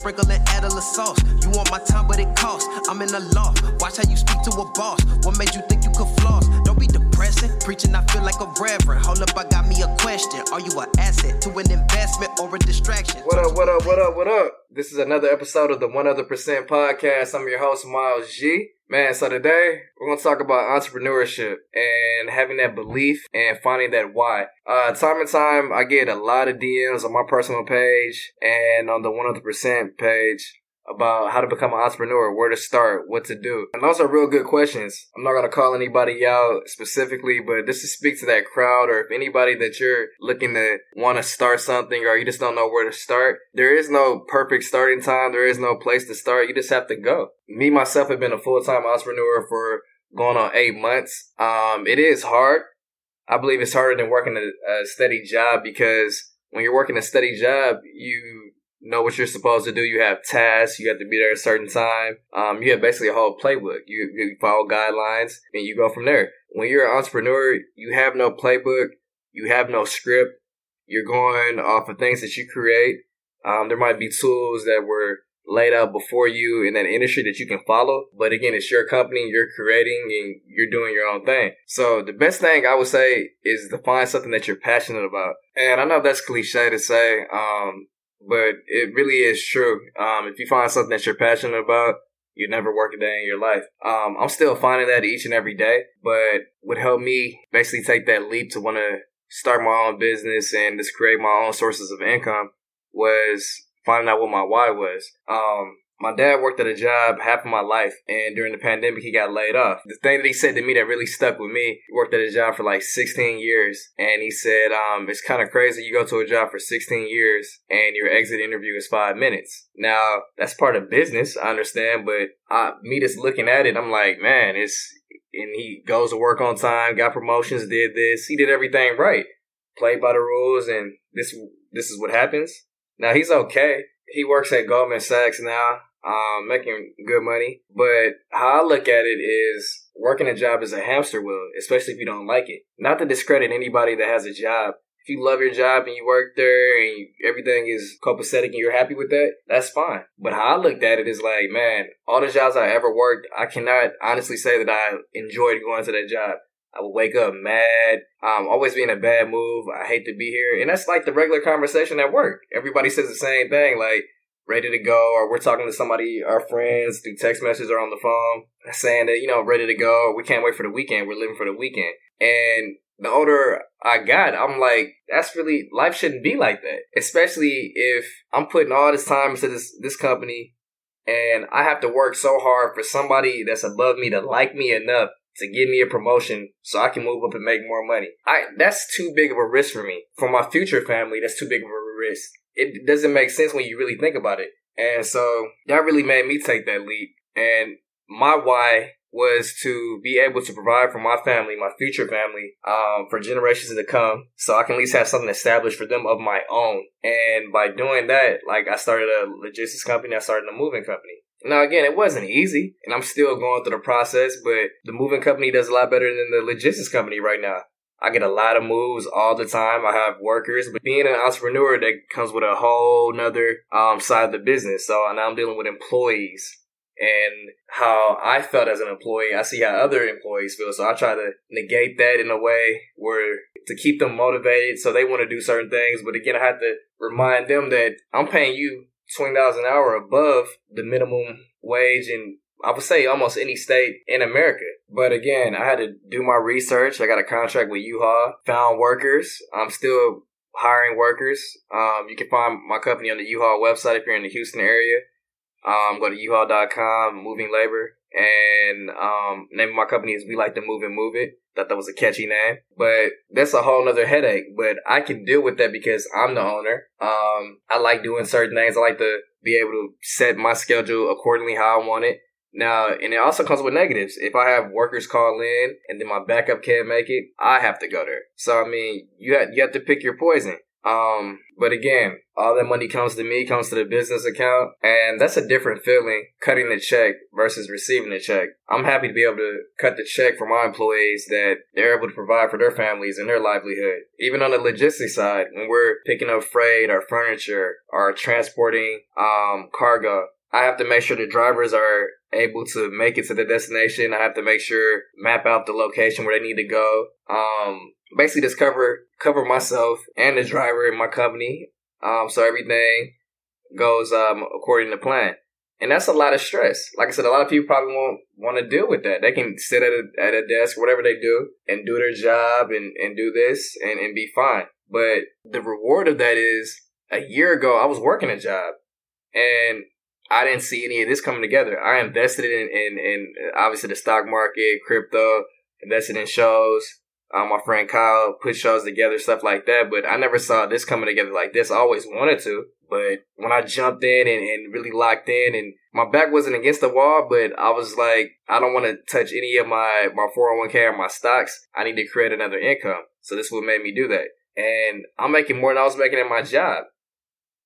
Sprinkle and add a little sauce. You want my time, but it costs. I'm in the loft. Watch how you speak to a boss. What made you think you could floss? Don't be depressing. Preaching, I feel like a reverend. Hold up, I got me a question. Are you an asset to an investment or a distraction? What up, what up, what up, what up? This is another episode of the One Other Percent podcast. I'm your host, Miles G. Man, so today we're going to talk about entrepreneurship and having that belief and finding that why. Uh, time and time, I get a lot of DMs on my personal page and on the One Other Percent page about how to become an entrepreneur, where to start, what to do. And those are real good questions. I'm not going to call anybody out specifically, but this to speak to that crowd or if anybody that you're looking to want to start something or you just don't know where to start, there is no perfect starting time. There is no place to start. You just have to go. Me, myself, have been a full-time entrepreneur for going on eight months. Um, it is hard. I believe it's harder than working a, a steady job because when you're working a steady job, you know what you're supposed to do. You have tasks. You have to be there at a certain time. Um, you have basically a whole playbook. You, you follow guidelines and you go from there. When you're an entrepreneur, you have no playbook. You have no script. You're going off of things that you create. Um, there might be tools that were laid out before you in that industry that you can follow. But again, it's your company, you're creating and you're doing your own thing. So the best thing I would say is to find something that you're passionate about. And I know that's cliche to say, um, but it really is true. Um, if you find something that you're passionate about, you never work a day in your life. Um, I'm still finding that each and every day, but would help me basically take that leap to want to start my own business and just create my own sources of income was finding out what my why was. Um, my dad worked at a job half of my life, and during the pandemic, he got laid off. The thing that he said to me that really stuck with me, he worked at a job for like 16 years, and he said, um, it's kind of crazy. You go to a job for 16 years, and your exit interview is five minutes. Now, that's part of business, I understand, but I, me just looking at it, I'm like, man, it's, and he goes to work on time, got promotions, did this, he did everything right, played by the rules, and this, this is what happens. Now he's okay. He works at Goldman Sachs now um, making good money. But how I look at it is working a job is a hamster wheel, especially if you don't like it. Not to discredit anybody that has a job. If you love your job and you work there and you, everything is copacetic and you're happy with that, that's fine. But how I looked at it is like, man, all the jobs I ever worked, I cannot honestly say that I enjoyed going to that job. I would wake up mad, um, always be in a bad move. I hate to be here. And that's like the regular conversation at work. Everybody says the same thing. Like, ready to go, or we're talking to somebody, our friends, through text messages or on the phone, saying that, you know, ready to go. We can't wait for the weekend. We're living for the weekend. And the older I got, I'm like, that's really, life shouldn't be like that. Especially if I'm putting all this time into this, this company and I have to work so hard for somebody that's above me to like me enough to give me a promotion so I can move up and make more money. I that's too big of a risk for me. For my future family, that's too big of a risk it doesn't make sense when you really think about it. And so that really made me take that leap. And my why was to be able to provide for my family, my future family, um, for generations to come, so I can at least have something established for them of my own. And by doing that, like I started a logistics company, I started a moving company. Now again, it wasn't easy, and I'm still going through the process, but the moving company does a lot better than the logistics company right now. I get a lot of moves all the time. I have workers, but being an entrepreneur, that comes with a whole nother um, side of the business. So now I'm dealing with employees and how I felt as an employee. I see how other employees feel. So I try to negate that in a way where to keep them motivated so they want to do certain things. But again, I have to remind them that I'm paying you $20 an hour above the minimum wage and I would say almost any state in America. But again, I had to do my research. I got a contract with U-Haul, found workers. I'm still hiring workers. Um, you can find my company on the U-Haul website if you're in the Houston area. Um, go to uhaul.com, moving labor. And um, name of my company is We Like to Move and Move It. Thought that was a catchy name, but that's a whole nother headache. But I can deal with that because I'm the owner. Um, I like doing certain things. I like to be able to set my schedule accordingly how I want it. Now, and it also comes with negatives. If I have workers call in and then my backup can't make it, I have to go there. So I mean, you have you have to pick your poison. Um, but again, all that money comes to me, comes to the business account, and that's a different feeling cutting the check versus receiving the check. I'm happy to be able to cut the check for my employees that they're able to provide for their families and their livelihood. Even on the logistics side, when we're picking up freight or furniture or transporting um, cargo, I have to make sure the drivers are able to make it to the destination. I have to make sure map out the location where they need to go. Um, basically just cover cover myself and the driver in my company, um, so everything goes um, according to plan. And that's a lot of stress. Like I said, a lot of people probably won't want to deal with that. They can sit at a, at a desk, whatever they do, and do their job and, and do this and, and be fine. But the reward of that is a year ago, I was working a job and I didn't see any of this coming together. I invested in, in, in obviously the stock market, crypto, invested in shows, um, my friend Kyle put shows together, stuff like that. But I never saw this coming together like this. I always wanted to, but when I jumped in and, and really locked in, and my back wasn't against the wall, but I was like, I don't want to touch any of my my four hundred one k or my stocks. I need to create another income. So this what made me do that. And I'm making more than I was making in my job.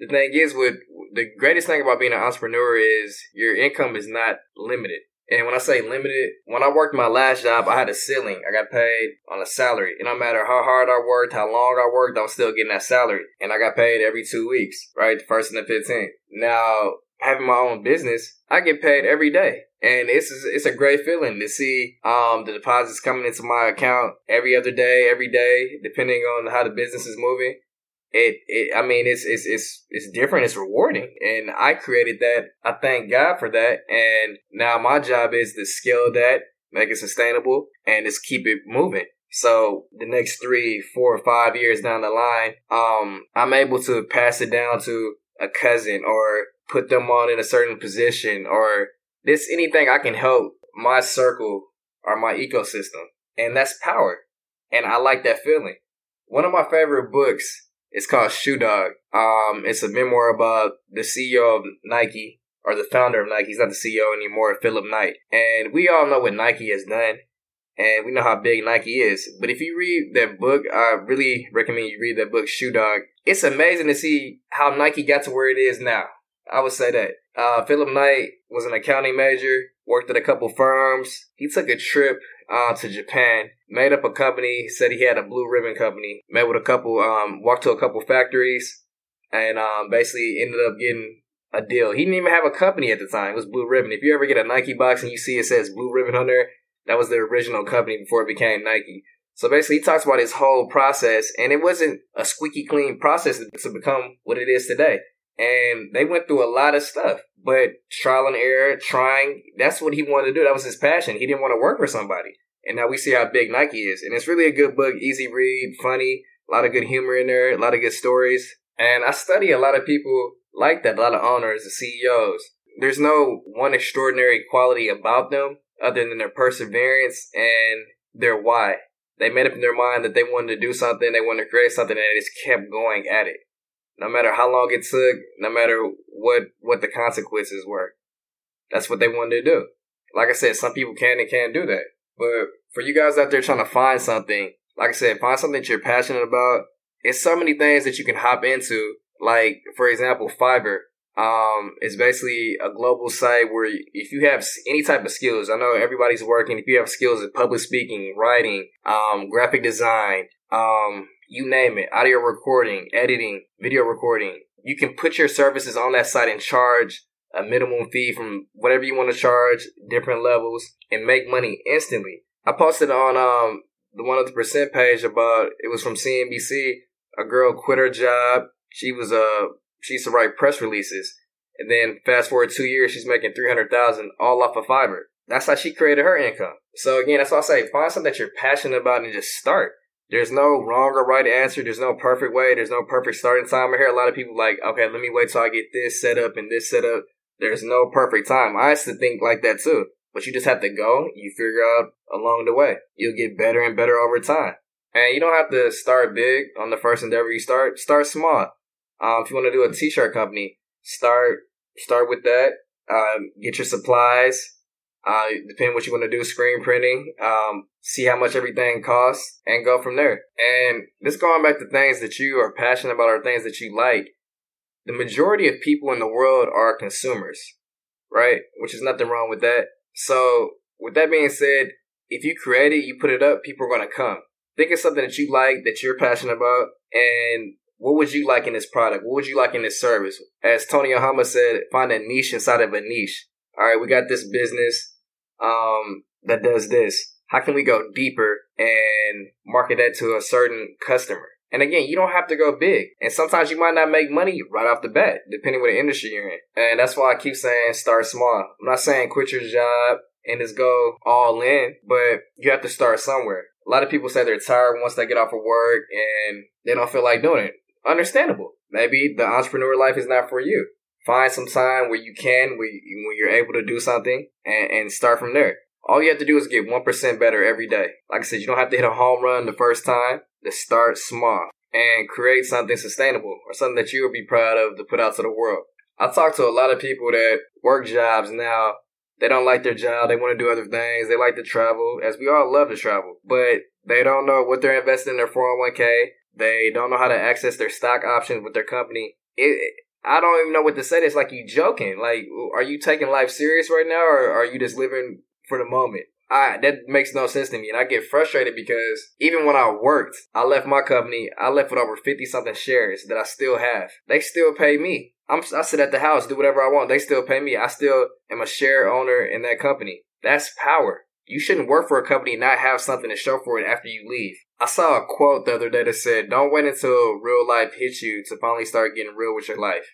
The thing is, with the greatest thing about being an entrepreneur is your income is not limited. And when I say limited, when I worked my last job, I had a ceiling. I got paid on a salary. And no matter how hard I worked, how long I worked, I was still getting that salary. And I got paid every two weeks, right? The first and the 15th. Now, having my own business, I get paid every day. And it's it's a great feeling to see um, the deposits coming into my account every other day, every day, depending on how the business is moving it, it I mean it's it's it's it's different, it's rewarding. And I created that. I thank God for that. And now my job is to scale that, make it sustainable, and just keep it moving. So the next three, four, or five years down the line, um, I'm able to pass it down to a cousin or put them on in a certain position or this anything I can help my circle or my ecosystem. And that's power. And I like that feeling. One of my favorite books it's called Shoe Dog. Um, it's a memoir about the CEO of Nike or the founder of Nike. He's not the CEO anymore, Philip Knight. And we all know what Nike has done. And we know how big Nike is. But if you read that book, I really recommend you read that book, Shoe Dog. It's amazing to see how Nike got to where it is now. I would say that. Uh, Philip Knight was an accounting major, worked at a couple firms. He took a trip uh, to Japan, made up a company, said he had a blue ribbon company, met with a couple, um, walked to a couple factories, and um, basically ended up getting a deal. He didn't even have a company at the time. It was Blue Ribbon. If you ever get a Nike box and you see it says Blue Ribbon on there, that was the original company before it became Nike. So basically, he talks about his whole process, and it wasn't a squeaky clean process to become what it is today. And they went through a lot of stuff, but trial and error, trying, that's what he wanted to do. That was his passion. He didn't want to work for somebody. And now we see how big Nike is. And it's really a good book, easy read, funny, a lot of good humor in there, a lot of good stories. And I study a lot of people like that, a lot of owners, the CEOs. There's no one extraordinary quality about them other than their perseverance and their why. They made up in their mind that they wanted to do something, they wanted to create something, and they just kept going at it no matter how long it took, no matter what what the consequences were. That's what they wanted to do. Like I said, some people can and can't do that. But for you guys out there trying to find something, like I said, find something that you're passionate about. It's so many things that you can hop into. Like, for example, Fiverr. Um, it's basically a global site where if you have any type of skills, I know everybody's working. If you have skills in public speaking, writing, um, graphic design, um, you name it, audio recording, editing, video recording. You can put your services on that site and charge a minimum fee from whatever you want to charge, different levels, and make money instantly. I posted on um the One Other Percent page about it was from CNBC. A girl quit her job. She was uh she used to write press releases, and then fast forward two years, she's making three hundred thousand all off of Fiverr. That's how she created her income. So again, that's why I say find something that you're passionate about and just start. There's no wrong or right answer. There's no perfect way. There's no perfect starting time. I hear a lot of people like, okay, let me wait till I get this set up and this set up. There's no perfect time. I used to think like that too. But you just have to go. You figure out along the way. You'll get better and better over time. And you don't have to start big on the first endeavor you start. Start small. Um, if you want to do a t-shirt company, start start with that. Um, get your supplies. Uh, depending what you want to do, screen printing, um, see how much everything costs, and go from there. And this going back to things that you are passionate about or things that you like. The majority of people in the world are consumers, right? Which is nothing wrong with that. So, with that being said, if you create it, you put it up, people are going to come. Think of something that you like, that you're passionate about, and what would you like in this product? What would you like in this service? As Tony Ohama said, find a niche inside of a niche. All right, we got this business um, that does this. How can we go deeper and market that to a certain customer? And again, you don't have to go big. And sometimes you might not make money right off the bat, depending what industry you're in. And that's why I keep saying start small. I'm not saying quit your job and just go all in, but you have to start somewhere. A lot of people say they're tired once they get off of work and they don't feel like doing it. Understandable. Maybe the entrepreneur life is not for you. Find some time where you can, where, when you're able to do something, and, and start from there. All you have to do is get 1% better every day. Like I said, you don't have to hit a home run the first time. Just start small and create something sustainable or something that you will be proud of to put out to the world. I talk to a lot of people that work jobs now. They don't like their job. They want to do other things. They like to travel, as we all love to travel, but they don't know what they're investing in their 401k. They don't know how to access their stock options with their company. It, I don't even know what to say. It's like you joking. Like, are you taking life serious right now, or are you just living for the moment? I that makes no sense to me, and I get frustrated because even when I worked, I left my company. I left with over fifty something shares that I still have. They still pay me. I'm, I sit at the house, do whatever I want. They still pay me. I still am a share owner in that company. That's power. You shouldn't work for a company and not have something to show for it after you leave. I saw a quote the other day that said, Don't wait until real life hits you to finally start getting real with your life.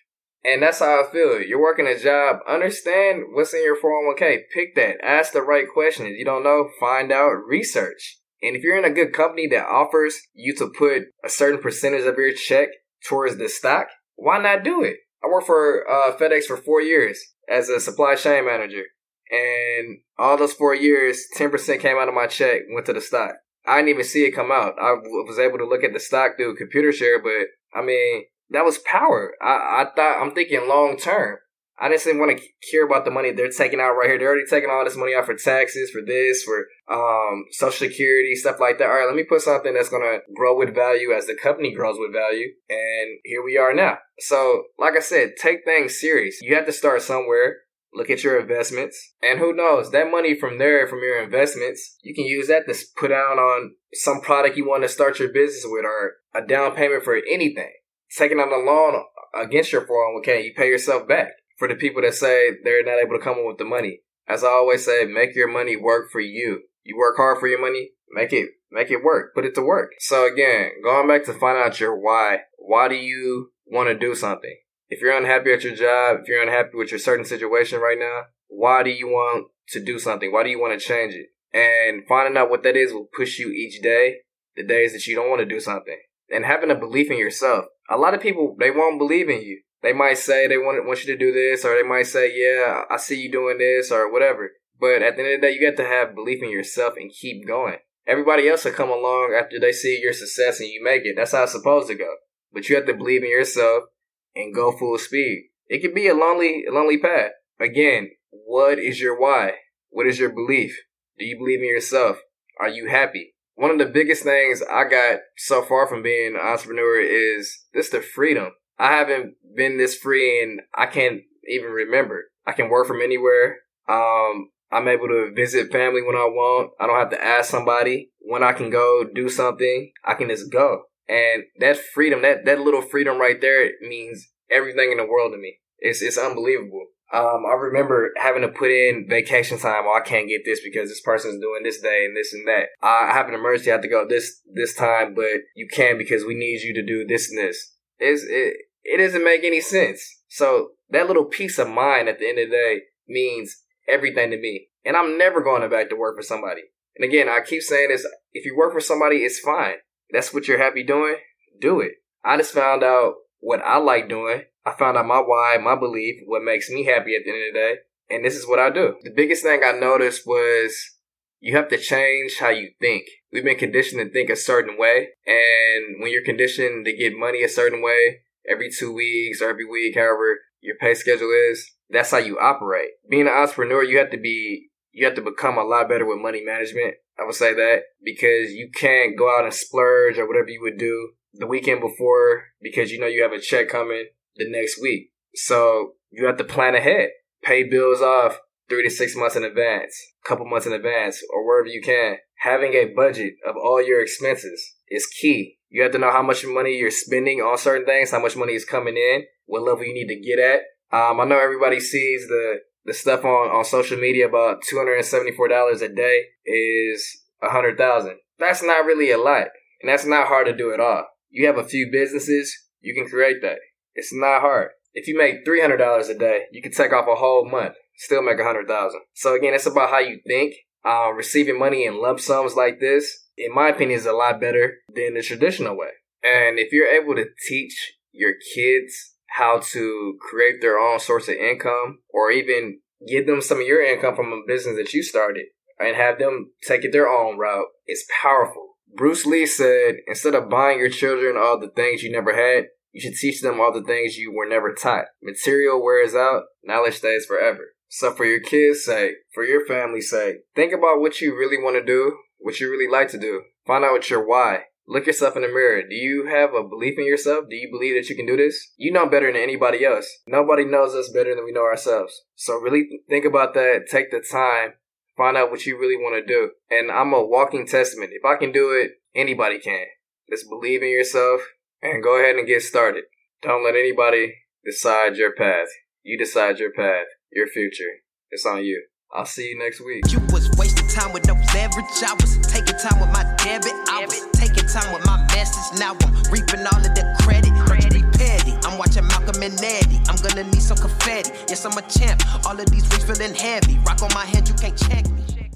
And that's how I feel. You're working a job. Understand what's in your 401k. Pick that. Ask the right questions. You don't know, find out, research. And if you're in a good company that offers you to put a certain percentage of your check towards the stock, why not do it? I worked for uh, FedEx for four years as a supply chain manager. And all those four years, 10% came out of my check, went to the stock. I didn't even see it come out. I was able to look at the stock through Computershare, but I mean, that was power. I, I thought, I'm thinking long term. I didn't want to care about the money they're taking out right here. They're already taking all this money out for taxes, for this, for um, social security, stuff like that. All right, let me put something that's going to grow with value as the company grows with value. And here we are now. So, like I said, take things serious. You have to start somewhere look at your investments, and who knows, that money from there, from your investments, you can use that to put down on some product you want to start your business with or a down payment for anything. Taking on a loan against your 401k, you pay yourself back. For the people that say they're not able to come up with the money, as I always say, make your money work for you. You work hard for your money, make it make it work, put it to work. So again, going back to find out your why. Why do you want to do something? If you're unhappy at your job, if you're unhappy with your certain situation right now, why do you want to do something? Why do you want to change it? And finding out what that is will push you each day, the days that you don't want to do something. And having a belief in yourself. A lot of people, they won't believe in you. They might say they want, want you to do this, or they might say, yeah, I see you doing this, or whatever. But at the end of the day, you got to have belief in yourself and keep going. Everybody else will come along after they see your success and you make it. That's how it's supposed to go. But you have to believe in yourself and go full speed. It can be a lonely, lonely path. Again, what is your why? What is your belief? Do you believe in yourself? Are you happy? One of the biggest things I got so far from being an entrepreneur is this the freedom. I haven't been this free and I can't even remember. I can work from anywhere. Um, I'm able to visit family when I want. I don't have to ask somebody when I can go do something. I can just go. And that freedom, that, that little freedom right there means everything in the world to me. It's, it's unbelievable. Um, I remember having to put in vacation time. Oh, I can't get this because this person's doing this day and this and that. I have an emergency. I have to go this, this time, but you can because we need you to do this and this. It's, it, it doesn't make any sense. So that little peace of mind at the end of the day means everything to me. And I'm never going back to work for somebody. And again, I keep saying this. If you work for somebody, it's fine that's what you're happy doing, do it. I just found out what I like doing. I found out my why, my belief, what makes me happy at the end of the day. And this is what I do. The biggest thing I noticed was you have to change how you think. We've been conditioned to think a certain way. And when you're conditioned to get money a certain way, every two weeks or every week, however your pay schedule is, that's how you operate. Being an entrepreneur, you have to be you have to become a lot better with money management. I would say that because you can't go out and splurge or whatever you would do the weekend before because you know you have a check coming the next week. So you have to plan ahead, pay bills off three to six months in advance, a couple months in advance, or wherever you can. Having a budget of all your expenses is key. You have to know how much money you're spending on certain things, how much money is coming in, what level you need to get at. Um, I know everybody sees the the stuff on, on social media about two hundred and seventy four dollars a day is a hundred thousand. That's not really a lot, and that's not hard to do at all. You have a few businesses, you can create that. It's not hard. If you make three hundred dollars a day, you can take off a whole month, still make a hundred thousand. So again, it's about how you think. Uh, receiving money in lump sums like this, in my opinion, is a lot better than the traditional way. And if you're able to teach your kids how to create their own source of income, or even give them some of your income from a business that you started, and have them take it their own route, it's powerful. Bruce Lee said, instead of buying your children all the things you never had, you should teach them all the things you were never taught. Material wears out, knowledge stays forever. So for your kids' sake, for your family's sake, think about what you really want to do, what you really like to do. Find out what your why. Look yourself in the mirror. Do you have a belief in yourself? Do you believe that you can do this? You know better than anybody else. Nobody knows us better than we know ourselves. So really think about that. Take the time. Find out what you really want to do. And I'm a walking testament. If I can do it, anybody can. Just believe in yourself and go ahead and get started. Don't let anybody decide your path. You decide your path, your future. It's on you. I'll see you next week. You was wasting time with no leverage. I was taking time with my debit. I time with my message. Now I'm reaping all of the credit. Be petty. I'm watching Malcolm and Eddie. I'm gonna need some confetti. Yes, I'm a champ. All of these rings feeling heavy. Rock on my head, you can't check me.